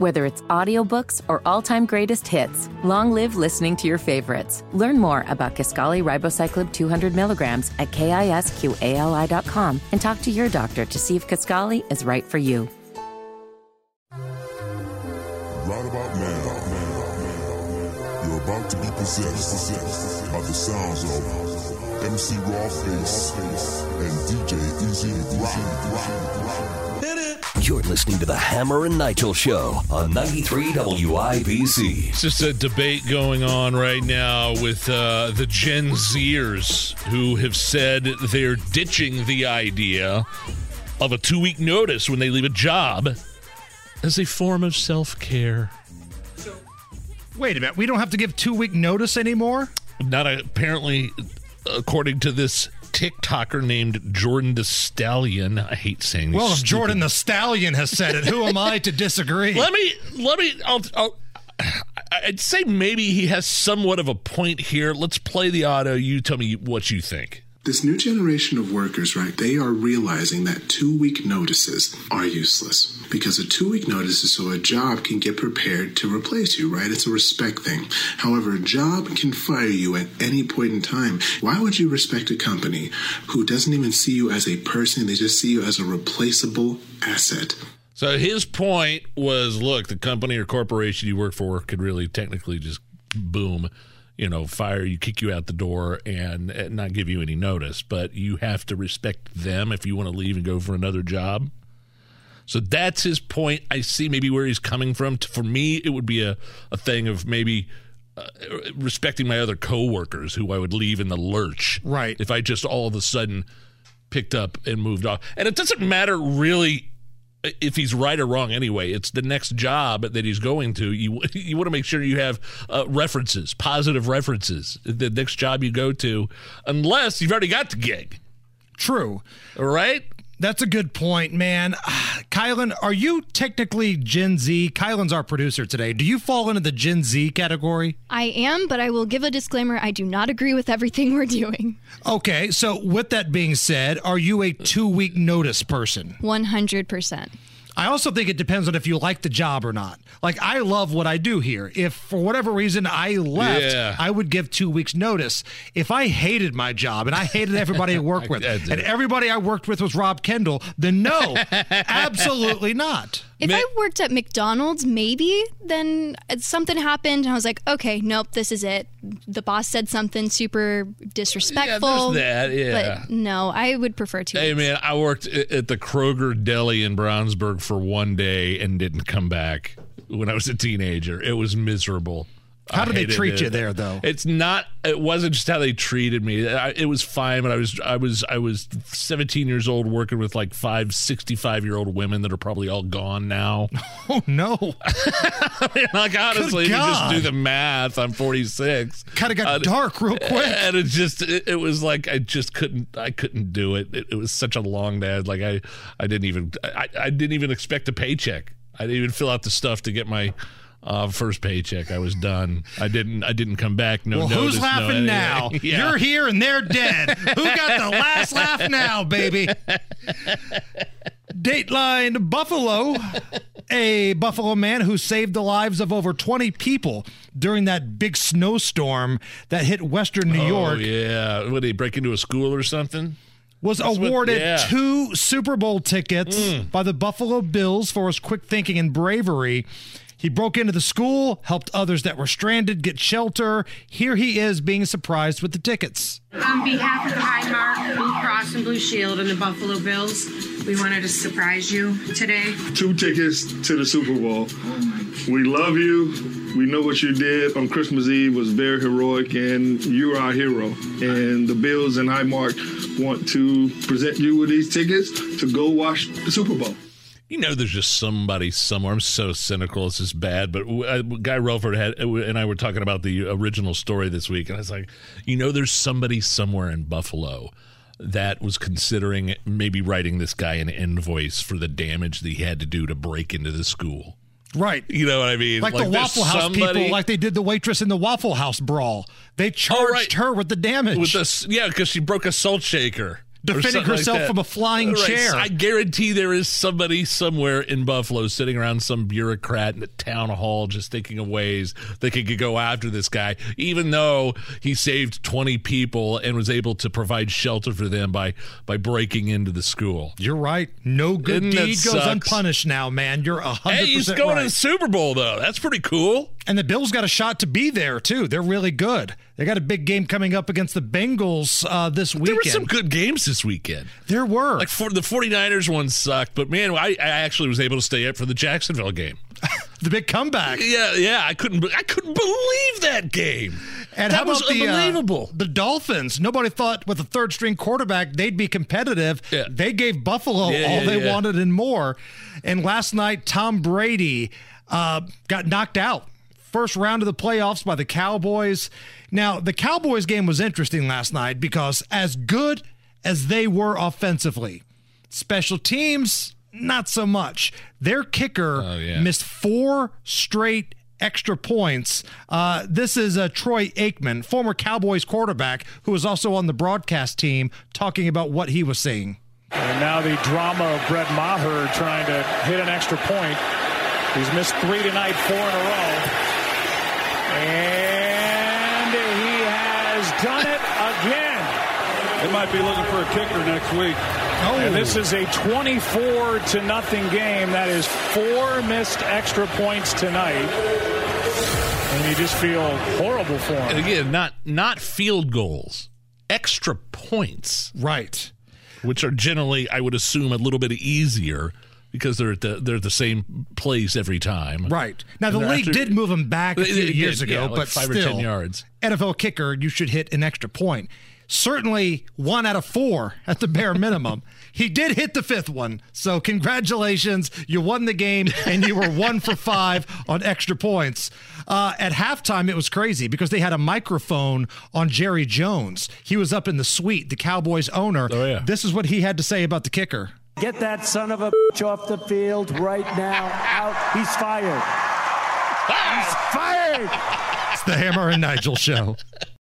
Whether it's audiobooks or all-time greatest hits, long live listening to your favorites. Learn more about Kisqali Ribociclib 200 milligrams at kisqali.com and talk to your doctor to see if Kisqali is right for you. Right about now, you're about to be possessed by the sounds of MC Rawface and DJ Easy Rock. You're listening to the Hammer and Nigel Show on 93 WIBC. It's just a debate going on right now with uh, the Gen Zers who have said they're ditching the idea of a two week notice when they leave a job as a form of self care. Wait a minute. We don't have to give two week notice anymore? Not apparently, according to this TikToker named Jordan the Stallion. I hate saying. This. Well, if stupid- Jordan the Stallion has said it, who am I to disagree? let me let me. I'll, I'll, I'd say maybe he has somewhat of a point here. Let's play the audio. You tell me what you think. This new generation of workers, right, they are realizing that two week notices are useless because a two week notice is so a job can get prepared to replace you, right? It's a respect thing. However, a job can fire you at any point in time. Why would you respect a company who doesn't even see you as a person? They just see you as a replaceable asset. So his point was, look, the company or corporation you work for could really technically just boom, you know, fire you, kick you out the door, and, and not give you any notice. But you have to respect them if you want to leave and go for another job. So that's his point. I see maybe where he's coming from. For me, it would be a, a thing of maybe uh, respecting my other coworkers who I would leave in the lurch. Right. If I just all of a sudden picked up and moved off. And it doesn't matter really if he's right or wrong anyway. It's the next job that he's going to. You you want to make sure you have uh, references, positive references. The next job you go to, unless you've already got the gig. True. All right? That's a good point, man. Ah, Kylan, are you technically Gen Z? Kylan's our producer today. Do you fall into the Gen Z category? I am, but I will give a disclaimer. I do not agree with everything we're doing. Okay, so with that being said, are you a two week notice person? 100%. I also think it depends on if you like the job or not. Like, I love what I do here. If for whatever reason I left, Yeah. I would give two weeks' notice. If I hated my job and I hated everybody I worked with, I do. and everybody I worked with was Rob Kendall, then no, absolutely not. If Ma- I worked at McDonald's, maybe then something happened and I was like, okay, nope, this is it. The boss said something super disrespectful. Yeah, there's that, yeah. But no, I would prefer to. Hey man, I worked at the Kroger Deli in Brownsburg for one day and didn't come back when I was a teenager. It was miserable. How did they treat it. you there, though? It's not. It wasn't just how they treated me. I, it was fine, but I was I was I was 17 years old working with like five 65 year old women that are probably all gone now. Oh no, like honestly, if you just do the math, I'm 46. kind of got Uh, dark real quick. and it just it, it was like I just couldn't I couldn't do it. it. It was such a long day. Like I I didn't even I, I didn't even expect a paycheck. I didn't even fill out the stuff to get my uh, first paycheck. I was done. I didn't I didn't come back. No Well, notice, who's no laughing now? Yeah. You're here and they're dead. Who got the last laugh now, baby? Dateline Buffalo. A Buffalo man who saved the lives of over 20 people during that big snowstorm that hit western New Oh York yeah. What did he break into a school or something? was what- awarded yeah. two Super Bowl tickets by the Buffalo Bills for his quick thinking and bravery. He broke into the school, helped others that were stranded get shelter. Here he is being surprised with the tickets. On behalf of the Highmark, Blue Cross and Blue Shield and the Buffalo Bills, we wanted to surprise you today. two tickets to the Super Bowl. We love you. We know what you did on Christmas Eve was very heroic, and you're our hero. And the Bills and Highmark want to present you with these tickets to go watch the Super Bowl. You know, there's just somebody somewhere. I'm so cynical. This is bad. But uh, Guy Relford had and I were talking about the original story this week, and I was like, you know, there's somebody somewhere in Buffalo that was considering maybe writing this guy an invoice for the damage that he had to do to break into the school. Right. You know what I mean? Like, the Waffle House somebody- people, like they did the waitress in the Waffle House brawl. They charged right. her with the damage. with this, yeah, because she broke a salt shaker. Defending something like herself from a flying Right. chair. I guarantee there is somebody somewhere in Buffalo sitting around some bureaucrat in a town hall just thinking of ways they could go after this guy, even though he saved 20 people and was able to provide shelter for them by, by breaking into the school. You're right. No good Isn't deed goes sucks? unpunished now, man. You're a hundred Hey, he's going right. to the Super Bowl, though. That's pretty cool. And the Bills got a shot to be there too. They're really good. They got a big game coming up against the Bengals uh, this weekend. There were some good games this weekend. There were. Like for the 49ers one sucked, but man, I, I actually was able to stay up for the Jacksonville game. the big comeback. Yeah, yeah, I couldn't I couldn't believe that game. And that how was the uh, unbelievable. the Dolphins? Nobody thought with a third string quarterback they'd be competitive. Yeah. They gave Buffalo Yeah, all yeah, they wanted and more. And last night, Tom Brady uh, got knocked out. First round of the playoffs by the Cowboys. Now, the Cowboys game was interesting last night because as good as they were offensively, special teams, not so much. Their kicker Oh, yeah. missed four straight extra points. Uh, this is uh, Troy Aikman, former Cowboys quarterback, who was also on the broadcast team, talking about what he was seeing. And now the drama of Brett Maher trying to hit an extra point. He's missed three tonight, four in a row. And he has done it again. They might be looking for a kicker next week. Oh. And this is a 24 to nothing game. That is four missed extra points tonight. And you just feel horrible for him. And again, not not field goals, extra points, Right. which are generally, I would assume, a little bit easier because they're at the they're at the same place every time. Right. Now, the league after- did move him back a few years did, ago, yeah, like but five or still, 10 yards. NFL kicker, you should hit an extra point. Certainly one out of four at the bare minimum. he did hit the fifth one. So, congratulations. You won the game and you were one for five on extra points. Uh, at halftime, it was crazy because they had a microphone on Jerry Jones. He was up in the suite, the Cowboys owner. Oh, yeah. This is what he had to say about the kicker. Get that son of a bitch off the field right now. Out. He's fired. He's fired. It's the Hammer and Nigel show.